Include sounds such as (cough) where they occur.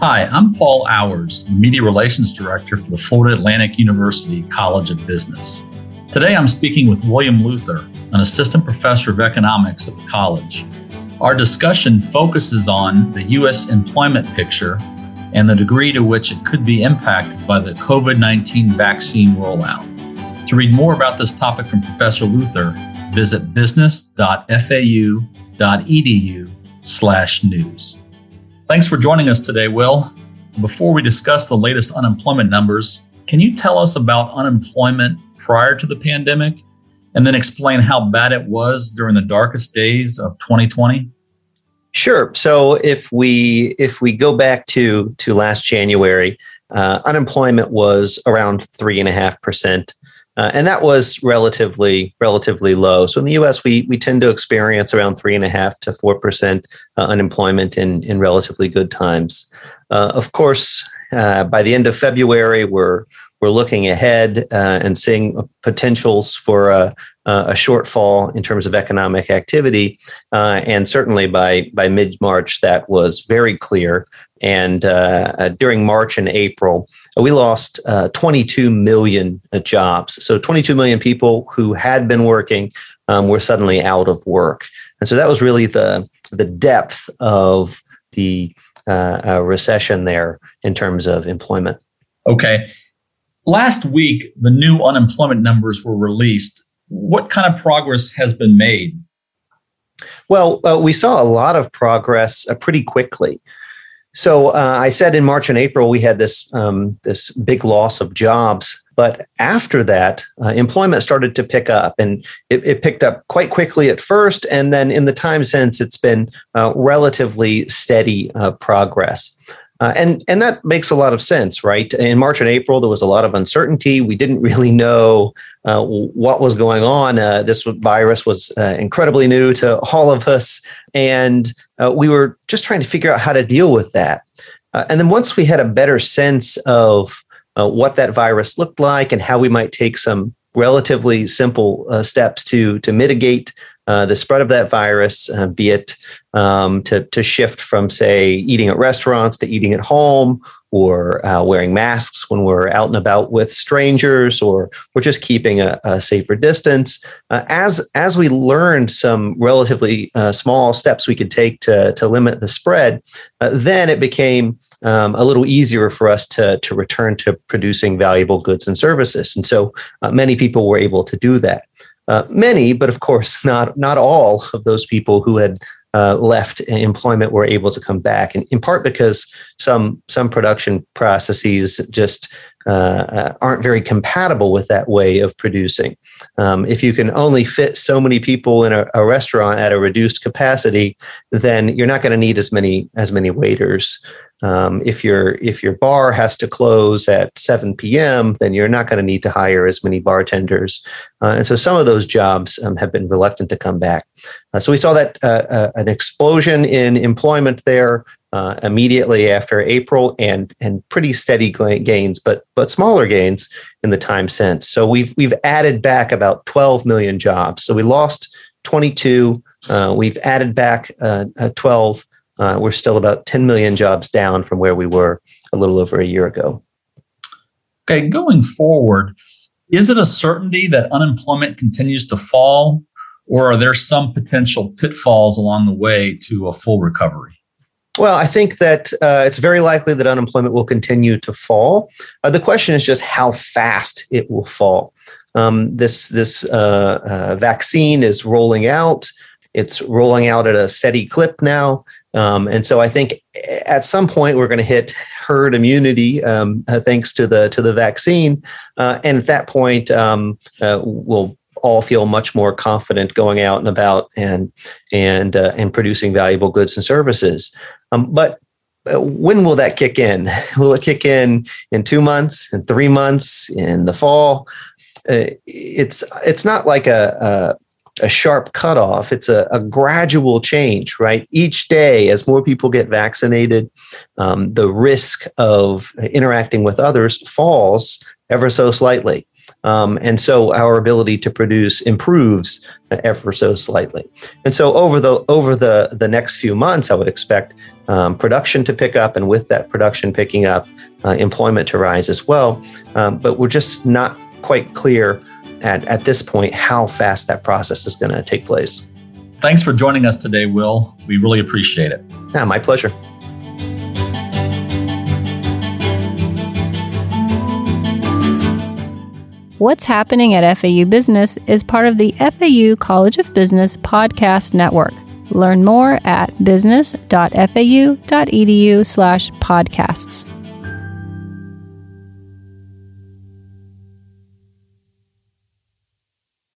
Hi, I'm Paul Owers, Media Relations Director for the Florida Atlantic University College of Business. Today I'm speaking with William Luther, an assistant professor of economics at the college. Our discussion focuses on the U.S. employment picture and the degree to which it could be impacted by the COVID 19 vaccine rollout. To read more about this topic from Professor Luther, visit business.fau.edu slash news. Thanks for joining us today, Will. Before we discuss the latest unemployment numbers, can you tell us about unemployment prior to the pandemic and then explain how bad it was during the darkest days of 2020? Sure. So if we if we go back to to last January, uh, unemployment was around three and a half percent. Uh, and that was relatively relatively low. So in the U.S., we we tend to experience around three and a half to four percent uh, unemployment in in relatively good times. Uh, of course, uh, by the end of February, we're we're looking ahead uh, and seeing potentials for a, a, shortfall in terms of economic activity. Uh, and certainly by by mid March, that was very clear. And during March and April, we lost uh, 22 million uh, jobs. So 22 million people who had been working um, were suddenly out of work. And so that was really the, the depth of the uh, uh, recession there in terms of employment. Okay. Last week, the new unemployment numbers were released. What kind of progress has been made? Well, uh, we saw a lot of progress uh, pretty quickly. So uh, I said in March and April we had this um, this big loss of jobs, but after that, uh, employment started to pick up, and it, it, picked up quite quickly at first, and then in the time since, it's been uh, relatively steady uh, progress. Uh, and and that makes a lot of sense, right? In March and April, there was a lot of uncertainty. We didn't really know uh, what was going on. Uh, this virus was uh, incredibly new to all of us, and uh, we were just trying to figure out how to deal with that. Uh, and then once we had a better sense of what that virus looked like and how we might take some relatively simple steps to to mitigate uh, the spread of that virus, uh, be it um, to, to shift from, say, eating at restaurants to eating at home, or uh, wearing masks when we're out and about with strangers, or we're just keeping a, a safer distance. Uh, as as we learned some relatively uh, small steps we could take to to limit the spread, then it became um, a little easier for us to, to return to producing valuable goods and services. And so uh, many people were able to do that. Uh, many, but of course (laughs) not not all of those people who had uh, left employment were able to come back, and in part because some some production processes just uh, uh, aren't very compatible with that way of producing. Um, if you can only fit so many people in a, a restaurant at a reduced capacity, then you're not going to need as many as many waiters. Um, if your if your bar has to close at 7 p.m., then you're not going to need to hire as many bartenders, uh, and so some of those jobs um, have been reluctant to come back. Uh, so we saw that uh, uh an explosion in employment there uh, immediately after April, and and pretty steady gains, but but smaller gains in the time since. So we've we've added back about 12 million jobs. So we lost 22. Uh, we've added back 12 uh, we're still about 10 million jobs down from where we were a little over a year ago. Okay, going forward, is it a certainty that unemployment continues to fall, or are there some potential pitfalls along the way to a full recovery? Well, I think that uh, it's very likely that unemployment will continue to fall. Uh, the question is just how fast it will fall. Um, this this uh, uh vaccine is rolling out. It's rolling out at a steady clip now. Um, and so I think at some point we're going to hit herd immunity um, uh, thanks to the to the vaccine, uh, and at that point um, uh, we'll all feel much more confident going out and about and and uh, and producing valuable goods and services. Um, but uh, when will that kick in? (laughs) will it kick in in two months, in three months, in the fall? Uh, it's it's not like a, a a sharp cutoff. It's a, a, gradual change, right? Each day, as more people get vaccinated, um, the risk of interacting with others falls ever so slightly. Um, and so our ability to produce improves ever so slightly. And so over the over the the next few months, I would expect um, production to pick up, and with that production picking up, uh, employment to rise as well. Um, but we're just not quite clear at, at this point how fast that process is going to take place. Thanks for joining us today, Will. We really appreciate it. Yeah, my pleasure. What's happening at FAU Business is part of the FAU College of Business podcast network. Learn more at business.fau.edu slash podcasts.